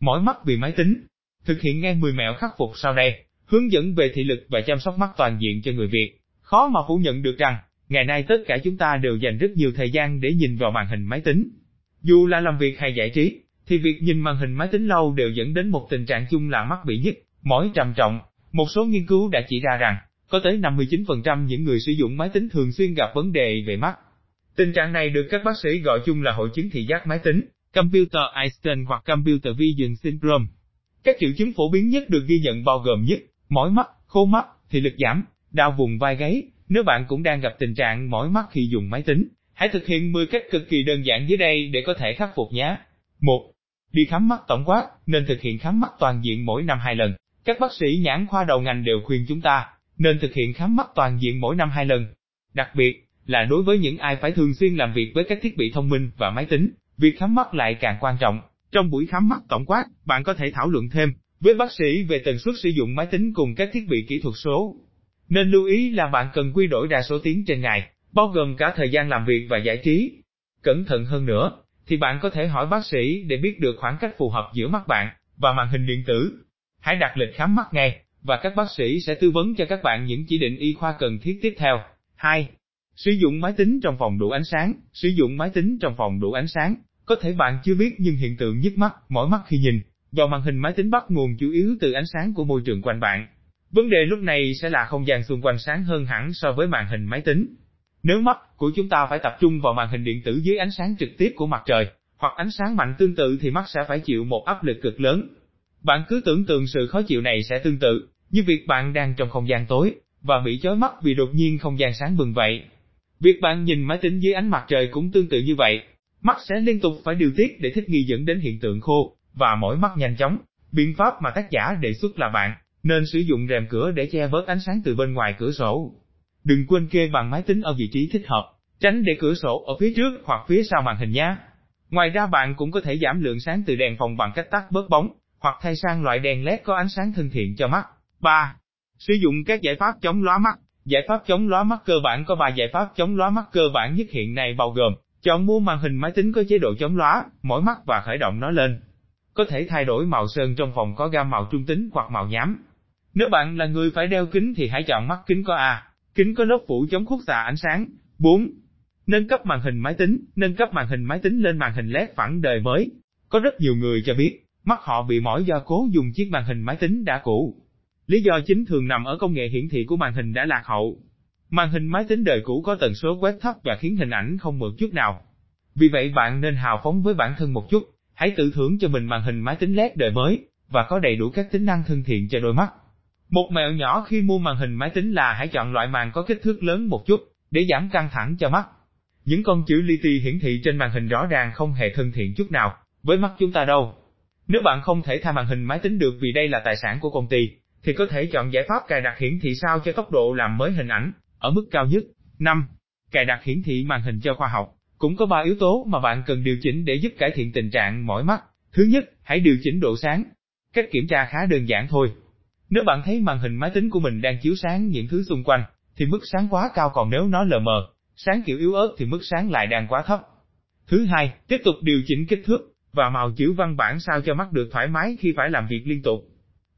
mỏi mắt vì máy tính. Thực hiện ngay 10 mẹo khắc phục sau đây, hướng dẫn về thị lực và chăm sóc mắt toàn diện cho người Việt. Khó mà phủ nhận được rằng, ngày nay tất cả chúng ta đều dành rất nhiều thời gian để nhìn vào màn hình máy tính. Dù là làm việc hay giải trí, thì việc nhìn màn hình máy tính lâu đều dẫn đến một tình trạng chung là mắt bị nhức, mỏi trầm trọng. Một số nghiên cứu đã chỉ ra rằng, có tới 59% những người sử dụng máy tính thường xuyên gặp vấn đề về mắt. Tình trạng này được các bác sĩ gọi chung là hội chứng thị giác máy tính, Computer Eye Strain hoặc Computer Vision Syndrome. Các triệu chứng phổ biến nhất được ghi nhận bao gồm nhất, mỏi mắt, khô mắt, thị lực giảm, đau vùng vai gáy. Nếu bạn cũng đang gặp tình trạng mỏi mắt khi dùng máy tính, hãy thực hiện 10 cách cực kỳ đơn giản dưới đây để có thể khắc phục nhé. 1. Đi khám mắt tổng quát, nên thực hiện khám mắt toàn diện mỗi năm 2 lần. Các bác sĩ nhãn khoa đầu ngành đều khuyên chúng ta nên thực hiện khám mắt toàn diện mỗi năm 2 lần. Đặc biệt là đối với những ai phải thường xuyên làm việc với các thiết bị thông minh và máy tính, việc khám mắt lại càng quan trọng. Trong buổi khám mắt tổng quát, bạn có thể thảo luận thêm với bác sĩ về tần suất sử dụng máy tính cùng các thiết bị kỹ thuật số. Nên lưu ý là bạn cần quy đổi đa số tiếng trên ngày, bao gồm cả thời gian làm việc và giải trí. Cẩn thận hơn nữa, thì bạn có thể hỏi bác sĩ để biết được khoảng cách phù hợp giữa mắt bạn và màn hình điện tử. Hãy đặt lịch khám mắt ngay, và các bác sĩ sẽ tư vấn cho các bạn những chỉ định y khoa cần thiết tiếp theo. 2. Sử dụng máy tính trong phòng đủ ánh sáng, sử dụng máy tính trong phòng đủ ánh sáng, có thể bạn chưa biết nhưng hiện tượng nhức mắt, mỏi mắt khi nhìn vào màn hình máy tính bắt nguồn chủ yếu từ ánh sáng của môi trường quanh bạn. Vấn đề lúc này sẽ là không gian xung quanh sáng hơn hẳn so với màn hình máy tính. Nếu mắt của chúng ta phải tập trung vào màn hình điện tử dưới ánh sáng trực tiếp của mặt trời, hoặc ánh sáng mạnh tương tự thì mắt sẽ phải chịu một áp lực cực lớn. Bạn cứ tưởng tượng sự khó chịu này sẽ tương tự, như việc bạn đang trong không gian tối, và bị chói mắt vì đột nhiên không gian sáng bừng vậy. Việc bạn nhìn máy tính dưới ánh mặt trời cũng tương tự như vậy, mắt sẽ liên tục phải điều tiết để thích nghi dẫn đến hiện tượng khô, và mỏi mắt nhanh chóng. Biện pháp mà tác giả đề xuất là bạn nên sử dụng rèm cửa để che bớt ánh sáng từ bên ngoài cửa sổ. Đừng quên kê bàn máy tính ở vị trí thích hợp, tránh để cửa sổ ở phía trước hoặc phía sau màn hình nhé. Ngoài ra bạn cũng có thể giảm lượng sáng từ đèn phòng bằng cách tắt bớt bóng, hoặc thay sang loại đèn LED có ánh sáng thân thiện cho mắt. 3. Sử dụng các giải pháp chống lóa mắt. Giải pháp chống lóa mắt cơ bản có 3 giải pháp chống lóa mắt cơ bản nhất hiện nay bao gồm chọn mua màn hình máy tính có chế độ chống lóa, mỏi mắt và khởi động nó lên. Có thể thay đổi màu sơn trong phòng có gam màu trung tính hoặc màu nhám. Nếu bạn là người phải đeo kính thì hãy chọn mắt kính có A, kính có lớp phủ chống khúc xạ ánh sáng. 4. Nâng cấp màn hình máy tính, nâng cấp màn hình máy tính lên màn hình LED phẳng đời mới. Có rất nhiều người cho biết, mắt họ bị mỏi do cố dùng chiếc màn hình máy tính đã cũ. Lý do chính thường nằm ở công nghệ hiển thị của màn hình đã lạc hậu. Màn hình máy tính đời cũ có tần số quét thấp và khiến hình ảnh không mượt chút nào. Vì vậy bạn nên hào phóng với bản thân một chút, hãy tự thưởng cho mình màn hình máy tính LED đời mới, và có đầy đủ các tính năng thân thiện cho đôi mắt. Một mẹo nhỏ khi mua màn hình máy tính là hãy chọn loại màn có kích thước lớn một chút, để giảm căng thẳng cho mắt. Những con chữ li ti hiển thị trên màn hình rõ ràng không hề thân thiện chút nào, với mắt chúng ta đâu. Nếu bạn không thể thay màn hình máy tính được vì đây là tài sản của công ty, thì có thể chọn giải pháp cài đặt hiển thị sao cho tốc độ làm mới hình ảnh ở mức cao nhất. 5. Cài đặt hiển thị màn hình cho khoa học. Cũng có 3 yếu tố mà bạn cần điều chỉnh để giúp cải thiện tình trạng mỏi mắt. Thứ nhất, hãy điều chỉnh độ sáng. Cách kiểm tra khá đơn giản thôi. Nếu bạn thấy màn hình máy tính của mình đang chiếu sáng những thứ xung quanh, thì mức sáng quá cao còn nếu nó lờ mờ, sáng kiểu yếu ớt thì mức sáng lại đang quá thấp. Thứ hai, tiếp tục điều chỉnh kích thước và màu chữ văn bản sao cho mắt được thoải mái khi phải làm việc liên tục.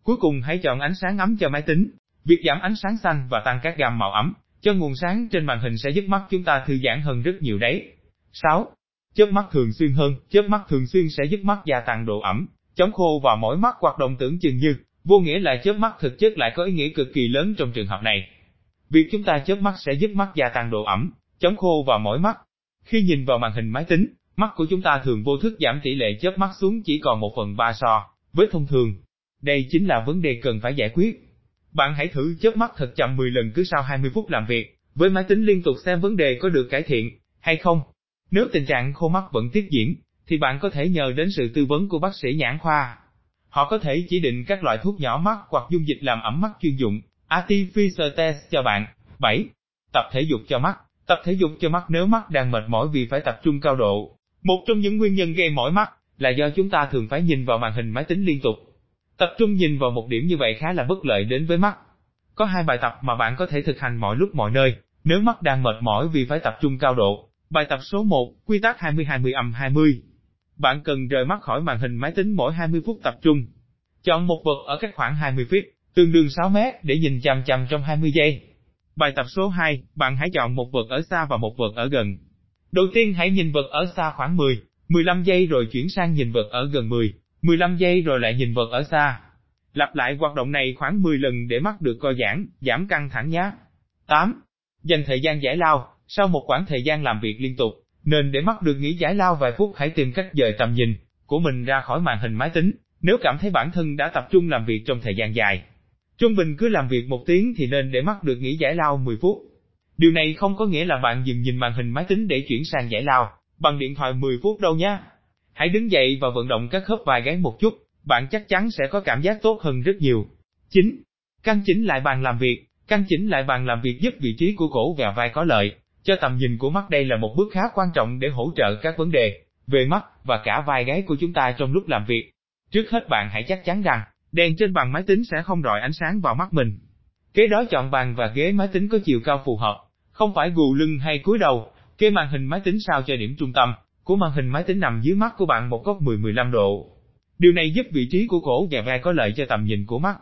Cuối cùng hãy chọn ánh sáng ấm cho máy tính. Việc giảm ánh sáng xanh và tăng các gam màu ấm Chân nguồn sáng trên màn hình sẽ giúp mắt chúng ta thư giãn hơn rất nhiều đấy. 6. Chớp mắt thường xuyên hơn, chớp mắt thường xuyên sẽ giúp mắt gia tăng độ ẩm, chống khô và mỏi mắt hoạt động tưởng chừng như, vô nghĩa là chớp mắt thực chất lại có ý nghĩa cực kỳ lớn trong trường hợp này. Việc chúng ta chớp mắt sẽ giúp mắt gia tăng độ ẩm, chống khô và mỏi mắt. Khi nhìn vào màn hình máy tính, mắt của chúng ta thường vô thức giảm tỷ lệ chớp mắt xuống chỉ còn một phần ba so với thông thường. Đây chính là vấn đề cần phải giải quyết. Bạn hãy thử chớp mắt thật chậm 10 lần cứ sau 20 phút làm việc, với máy tính liên tục xem vấn đề có được cải thiện hay không. Nếu tình trạng khô mắt vẫn tiếp diễn, thì bạn có thể nhờ đến sự tư vấn của bác sĩ nhãn khoa. Họ có thể chỉ định các loại thuốc nhỏ mắt hoặc dung dịch làm ẩm mắt chuyên dụng, Artificial Test cho bạn. 7. Tập thể dục cho mắt. Tập thể dục cho mắt nếu mắt đang mệt mỏi vì phải tập trung cao độ. Một trong những nguyên nhân gây mỏi mắt là do chúng ta thường phải nhìn vào màn hình máy tính liên tục. Tập trung nhìn vào một điểm như vậy khá là bất lợi đến với mắt. Có hai bài tập mà bạn có thể thực hành mọi lúc mọi nơi, nếu mắt đang mệt mỏi vì phải tập trung cao độ. Bài tập số 1, quy tắc 20-20 âm 20. bạn cần rời mắt khỏi màn hình máy tính mỗi 20 phút tập trung. Chọn một vật ở cách khoảng 20 feet, tương đương 6 mét để nhìn chằm chằm trong 20 giây. Bài tập số 2, bạn hãy chọn một vật ở xa và một vật ở gần. Đầu tiên hãy nhìn vật ở xa khoảng 10, 15 giây rồi chuyển sang nhìn vật ở gần 10, 15 giây rồi lại nhìn vật ở xa. Lặp lại hoạt động này khoảng 10 lần để mắt được co giãn, giảm căng thẳng nhé. 8. Dành thời gian giải lao, sau một khoảng thời gian làm việc liên tục, nên để mắt được nghỉ giải lao vài phút hãy tìm cách dời tầm nhìn của mình ra khỏi màn hình máy tính, nếu cảm thấy bản thân đã tập trung làm việc trong thời gian dài. Trung bình cứ làm việc một tiếng thì nên để mắt được nghỉ giải lao 10 phút. Điều này không có nghĩa là bạn dừng nhìn màn hình máy tính để chuyển sang giải lao, bằng điện thoại 10 phút đâu nhé. Hãy đứng dậy và vận động các khớp vai gáy một chút, bạn chắc chắn sẽ có cảm giác tốt hơn rất nhiều. 9. Căn chỉnh lại bàn làm việc, căn chỉnh lại bàn làm việc giúp vị trí của cổ và vai có lợi, cho tầm nhìn của mắt đây là một bước khá quan trọng để hỗ trợ các vấn đề về mắt và cả vai gáy của chúng ta trong lúc làm việc. Trước hết bạn hãy chắc chắn rằng, đèn trên bàn máy tính sẽ không rọi ánh sáng vào mắt mình. Kế đó chọn bàn và ghế máy tính có chiều cao phù hợp, không phải gù lưng hay cúi đầu, kê màn hình máy tính sao cho điểm trung tâm của màn hình máy tính nằm dưới mắt của bạn một góc 10-15 độ. Điều này giúp vị trí của cổ và vai có lợi cho tầm nhìn của mắt.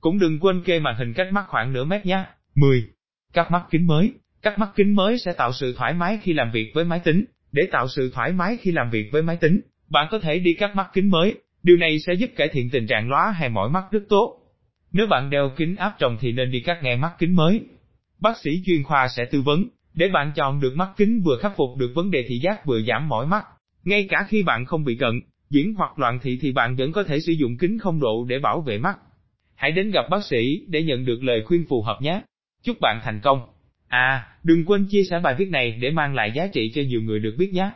Cũng đừng quên kê màn hình cách mắt khoảng nửa mét nhé. 10. Cắt mắt kính mới Cắt mắt kính mới sẽ tạo sự thoải mái khi làm việc với máy tính. Để tạo sự thoải mái khi làm việc với máy tính, bạn có thể đi cắt mắt kính mới. Điều này sẽ giúp cải thiện tình trạng lóa hay mỏi mắt rất tốt. Nếu bạn đeo kính áp tròng thì nên đi cắt nghe mắt kính mới. Bác sĩ chuyên khoa sẽ tư vấn, để bạn chọn được mắt kính vừa khắc phục được vấn đề thị giác vừa giảm mỏi mắt. Ngay cả khi bạn không bị cận, diễn hoặc loạn thị thì bạn vẫn có thể sử dụng kính không độ để bảo vệ mắt. Hãy đến gặp bác sĩ để nhận được lời khuyên phù hợp nhé. Chúc bạn thành công! À, đừng quên chia sẻ bài viết này để mang lại giá trị cho nhiều người được biết nhé!